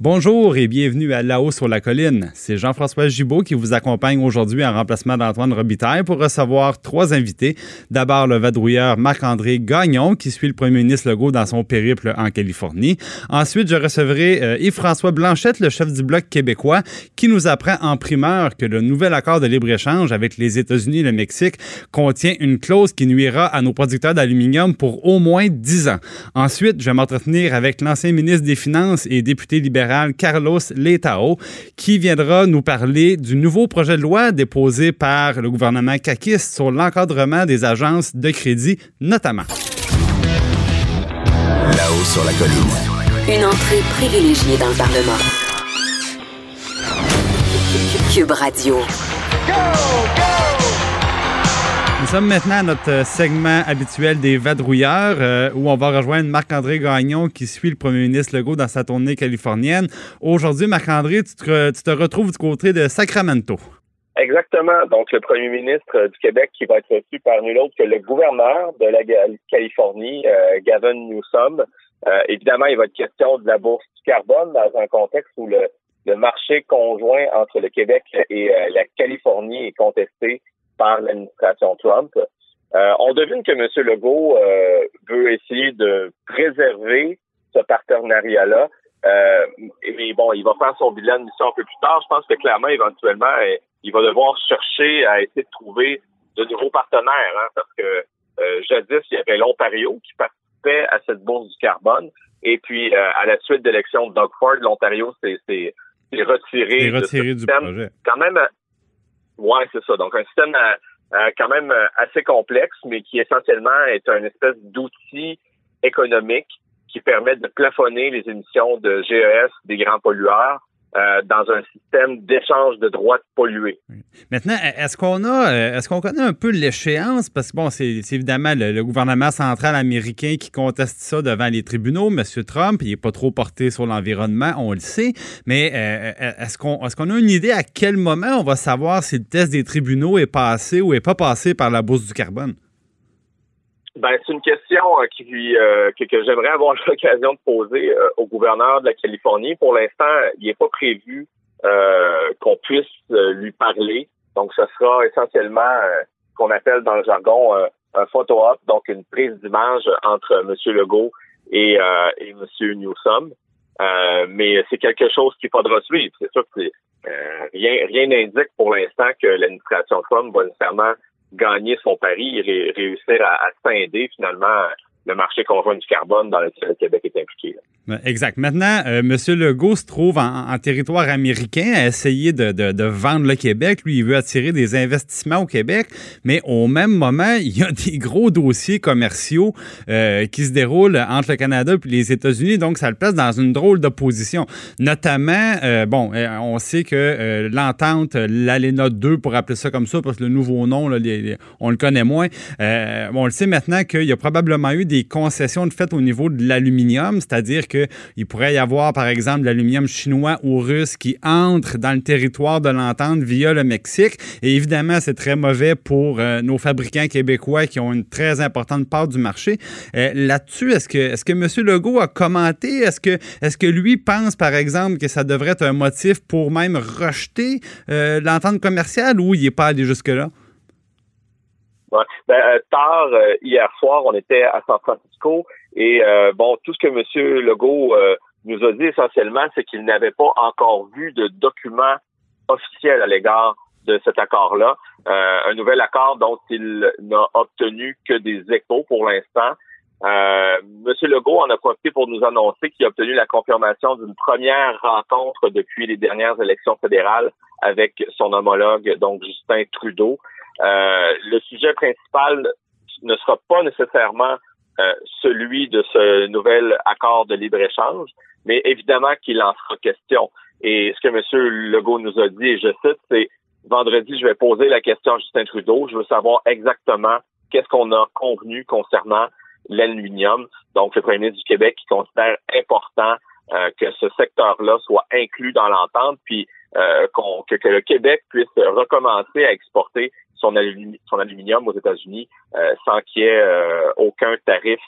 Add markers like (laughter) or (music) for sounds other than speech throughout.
Bonjour et bienvenue à La haut sur la colline. C'est Jean-François Gibault qui vous accompagne aujourd'hui en remplacement d'Antoine Robitaille pour recevoir trois invités. D'abord, le vadrouilleur Marc-André Gagnon qui suit le premier ministre Legault dans son périple en Californie. Ensuite, je recevrai euh, Yves-François Blanchette, le chef du Bloc québécois, qui nous apprend en primeur que le nouvel accord de libre-échange avec les États-Unis et le Mexique contient une clause qui nuira à nos producteurs d'aluminium pour au moins dix ans. Ensuite, je vais m'entretenir avec l'ancien ministre des Finances et député libéral Carlos Letao, qui viendra nous parler du nouveau projet de loi déposé par le gouvernement caquiste sur l'encadrement des agences de crédit, notamment. Là-haut sur la colline. Une entrée privilégiée dans le Parlement. Cube Radio. Nous sommes maintenant à notre segment habituel des vadrouilleurs, euh, où on va rejoindre Marc-André Gagnon qui suit le premier ministre Legault dans sa tournée californienne. Aujourd'hui, Marc-André, tu, te, retrouves du côté de Sacramento. Exactement. Donc, le premier ministre du Québec qui va être reçu par nul autre que le gouverneur de la Californie, euh, Gavin Newsom. Euh, évidemment, il va être question de la bourse du carbone dans un contexte où le marché conjoint entre le Québec et la Californie est contesté par l'administration Trump. Euh, on devine que M. Legault euh, veut essayer de préserver ce partenariat-là. Euh, mais bon, il va faire son bilan de mission un peu plus tard. Je pense que clairement, éventuellement, il va devoir chercher à essayer de trouver de nouveaux partenaires, hein, parce que jadis, il y avait l'Ontario qui participait à cette bourse du carbone. Et puis, à la suite d'élection de Doug Ford, l'Ontario s'est retiré, retiré du projet. Quand même Ouais, c'est ça. Donc un système euh, euh, quand même euh, assez complexe, mais qui essentiellement est un espèce d'outil économique qui permet de plafonner les émissions de GES des grands pollueurs euh, dans un système d'échange de droits de polluer. Maintenant, est-ce qu'on a, euh, est-ce qu'on connaît un peu l'échéance? Parce que bon, c'est évidemment le, gouvernement central américain qui conteste ça devant les tribunaux. M. Trump, il n'est pas trop porté sur l'environnement, on le sait. Mais euh, est-ce qu'on est qu'on a une idée à quel moment on va savoir si le test des tribunaux est passé ou est pas passé par la bourse du carbone? Ben, c'est une question euh, qui, euh, que, j'aimerais avoir (laughs) l'occasion de poser euh, au gouverneur de la Californie. Pour l'instant, il n'est pas prévu qu'on puisse lui parler. Donc, ce sera essentiellement ce qu'on appelle dans le jargon un photo-op, donc une prise d'image entre M. Legault et, et M. Newsom. mais c'est quelque chose qu'il faudra suivre. C'est sûr que rien rien n'indique pour l'instant que l'administration Trump va nécessairement gagner son pari et réussir à, à finalement le marché conjoint du carbone dans lequel le Québec est impliqué. Exact. Maintenant, euh, M. Legault se trouve en, territoire américain à essayer de, vendre le Québec. Lui, il veut attirer des investissements au Québec, mais au même moment, (laughs) il y a des gros dossiers commerciaux euh, qui se déroulent entre le Canada et les États-Unis, donc ça le place dans une drôle d'opposition. Notamment, euh, bon, on sait que l'entente, l'ALENA 2, pour appeler ça comme ça, parce que le nouveau nom, on le connaît moins, on le sait maintenant qu'il y a probablement eu des concessions de fait au niveau de l'aluminium, c'est-à-dire qu'il pourrait y avoir, par exemple, de l'aluminium chinois ou russe qui entre dans le territoire de l'entente via le Mexique. Et évidemment, c'est très mauvais pour euh, nos fabricants québécois qui ont une très importante part du marché. Euh, là-dessus, est-ce que, est-ce que M. Legault a commenté? Est-ce que, est-ce que lui pense, par exemple, que ça devrait être un motif pour même rejeter euh, l'entente commerciale ou il n'est pas allé jusque-là? Ben, euh, tard euh, hier soir, on était à San Francisco et euh, bon, tout ce que M. Legault nous a dit essentiellement, c'est qu'il n'avait pas encore vu de document officiel à l'égard de cet accord-là. un nouvel accord dont il n'a obtenu que des échos pour l'instant. Euh, Monsieur Legault en a profité pour nous annoncer qu'il a obtenu la confirmation d'une première rencontre depuis les dernières élections fédérales avec son homologue, donc Justin Trudeau. Euh, le sujet principal ne sera pas nécessairement celui de ce nouvel accord de libre-échange, mais évidemment qu'il en sera question. Et ce que M. Legault nous a dit, et je cite, c'est vendredi, je vais poser la question à Justin Trudeau. Je veux savoir exactement qu'est-ce qu'on a convenu concernant l'aluminium. Donc, le premier ministre du Québec qui considère important euh, que ce secteur-là soit inclus dans l'entente, puis euh, que, que, le Québec puisse recommencer à exporter son, aluminium aux États-Unis euh, sans qu'il y ait aucun tarif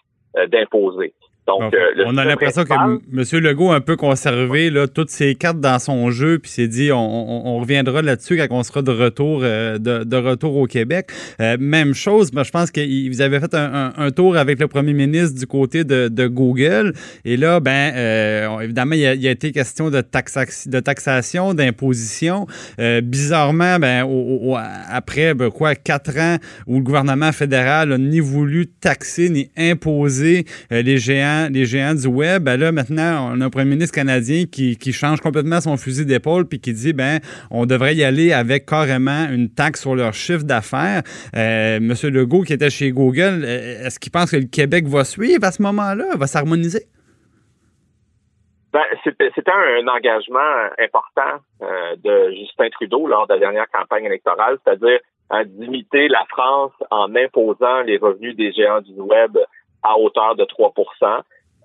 d'imposer. Donc, euh, on a l'impression que M. Legault a un peu conservé là, toutes ses cartes dans son jeu, puis s'est dit on, reviendra là-dessus quand on sera de retour euh, de, retour au Québec. Euh, même chose, mais je pense que vous avez fait un, tour avec le premier ministre du côté de, Google. Et là, ben évidemment, il y, a, été question de, de taxation, d'imposition. bizarrement, ben, après ben, quoi, quatre ans où le gouvernement fédéral n'a ni voulu taxer ni imposer les géants les géants du web, ben là, maintenant, on a un premier ministre canadien qui, change complètement son fusil d'épaule puis qui dit, ben, on devrait y aller avec carrément une taxe sur leur chiffre d'affaires. Euh, Monsieur Legault, qui était chez Google, euh, est-ce qu'il pense que le Québec va suivre à ce moment-là, va s'harmoniser? Ben, c'était un, engagement important euh, de Justin Trudeau lors de la dernière campagne électorale, c'est-à-dire d'imiter la France en imposant les revenus des géants du web à hauteur de 3%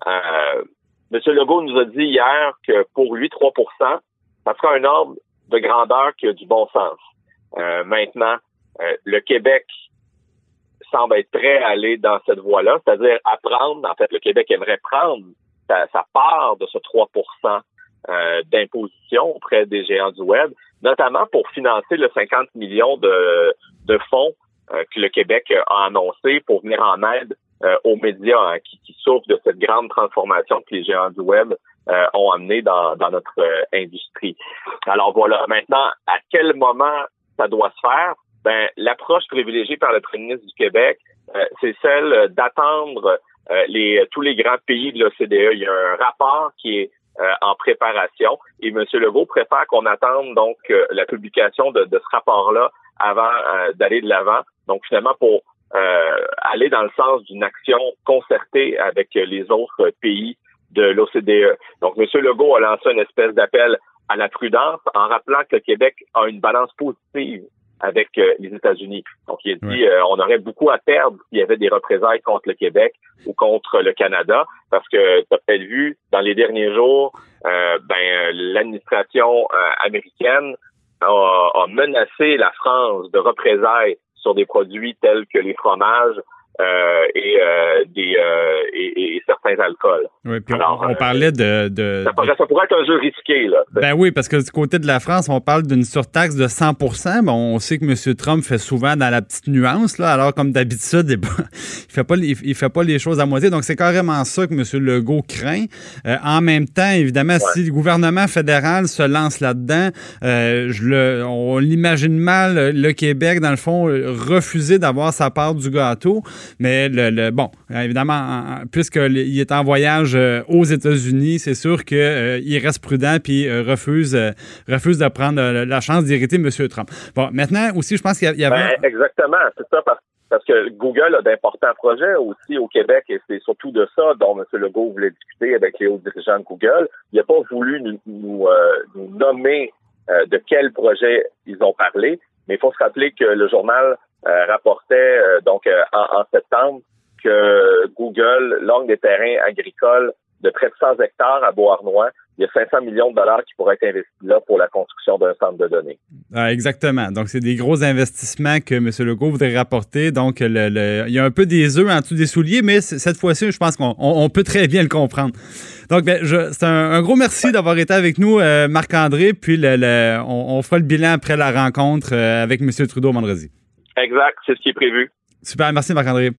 euh, M. Legault nous a dit hier que pour lui, 3% ça sera un ordre de grandeur qui a du bon sens. Euh, maintenant, euh, le Québec semble être prêt à aller dans cette voie-là, c'est-à-dire à prendre, en fait, le Québec aimerait prendre sa, part de ce 3% euh, d'imposition auprès des géants du web, notamment pour financer le 50 millions de, de fonds euh, que le Québec a annoncé pour venir en aide euh, aux médias hein, qui, qui, souffrent de cette grande transformation que les géants du web euh, ont amené dans, dans notre euh, industrie. Alors voilà, maintenant, à quel moment ça doit se faire? Ben, l'approche privilégiée par le Premier ministre du Québec, c'est celle d'attendre les, tous les grands pays de l'OCDE. Il y a un rapport qui est en préparation et M. Legault préfère qu'on attende donc la publication de, de ce rapport-là avant d'aller de l'avant. Donc finalement pour euh, aller dans le sens d'une action concertée avec les autres pays de l'OCDE. Donc, M. Legault a lancé une espèce d'appel à la prudence en rappelant que le Québec a une balance positive avec euh, les États-Unis. Donc, il a dit euh, on aurait beaucoup à perdre s'il y avait des représailles contre le Québec ou contre le Canada, parce que tu as peut-être vu dans les derniers jours, ben l'administration américaine a, a menacé la France de représailles sur des produits tels que les fromages euh, et, euh, des, euh, certains alcools. Oui, puis on, parlait de, ça, pourrait, être un jeu risqué. Là. Ben oui, parce que du côté de la France, on parle d'une surtaxe de 100 bon, On sait que M. Trump fait souvent dans la petite nuance, là, alors comme d'habitude, (laughs) il fait pas il, fait pas les choses à moitié. Donc c'est carrément ça que M. Legault craint. en même temps, évidemment, si le gouvernement fédéral se lance là-dedans, je le, on l'imagine mal, le Québec, dans le fond, refuser d'avoir sa part du gâteau. Mais le, bon, évidemment, puisqu'il en voyage euh, aux États-Unis, c'est sûr qu'il euh, reste prudent puis euh, refuse, refuse de prendre la chance d'irriter M. Trump. Bon, maintenant aussi, je pense qu'il y, avait... Ben, exactement, c'est ça, parce, que Google a d'importants projets aussi au Québec et c'est surtout de ça dont M. Legault voulait discuter avec les hauts dirigeants de Google. Il n'a pas voulu nous, nommer de quel projet ils ont parlé, mais il faut se rappeler que le journal rapportait donc en, septembre que Google longue des terrains agricoles de près de 100 hectares à Beauharnois. Il y a 500 millions de dollars qui pourraient être investis là pour la construction d'un centre de données. Ah, exactement. Donc, c'est des gros investissements que M. Legault voudrait rapporter. Donc, le, il y a un peu des œufs en dessous des souliers, mais cette fois-ci, je pense qu'on peut très bien le comprendre. Donc, ben, c'est un, gros merci d'avoir été avec nous, Marc-André. Puis, le, on, on, fera le bilan après la rencontre avec M. Trudeau vendredi. Exact, c'est ce qui est prévu. Super, merci Marc-André.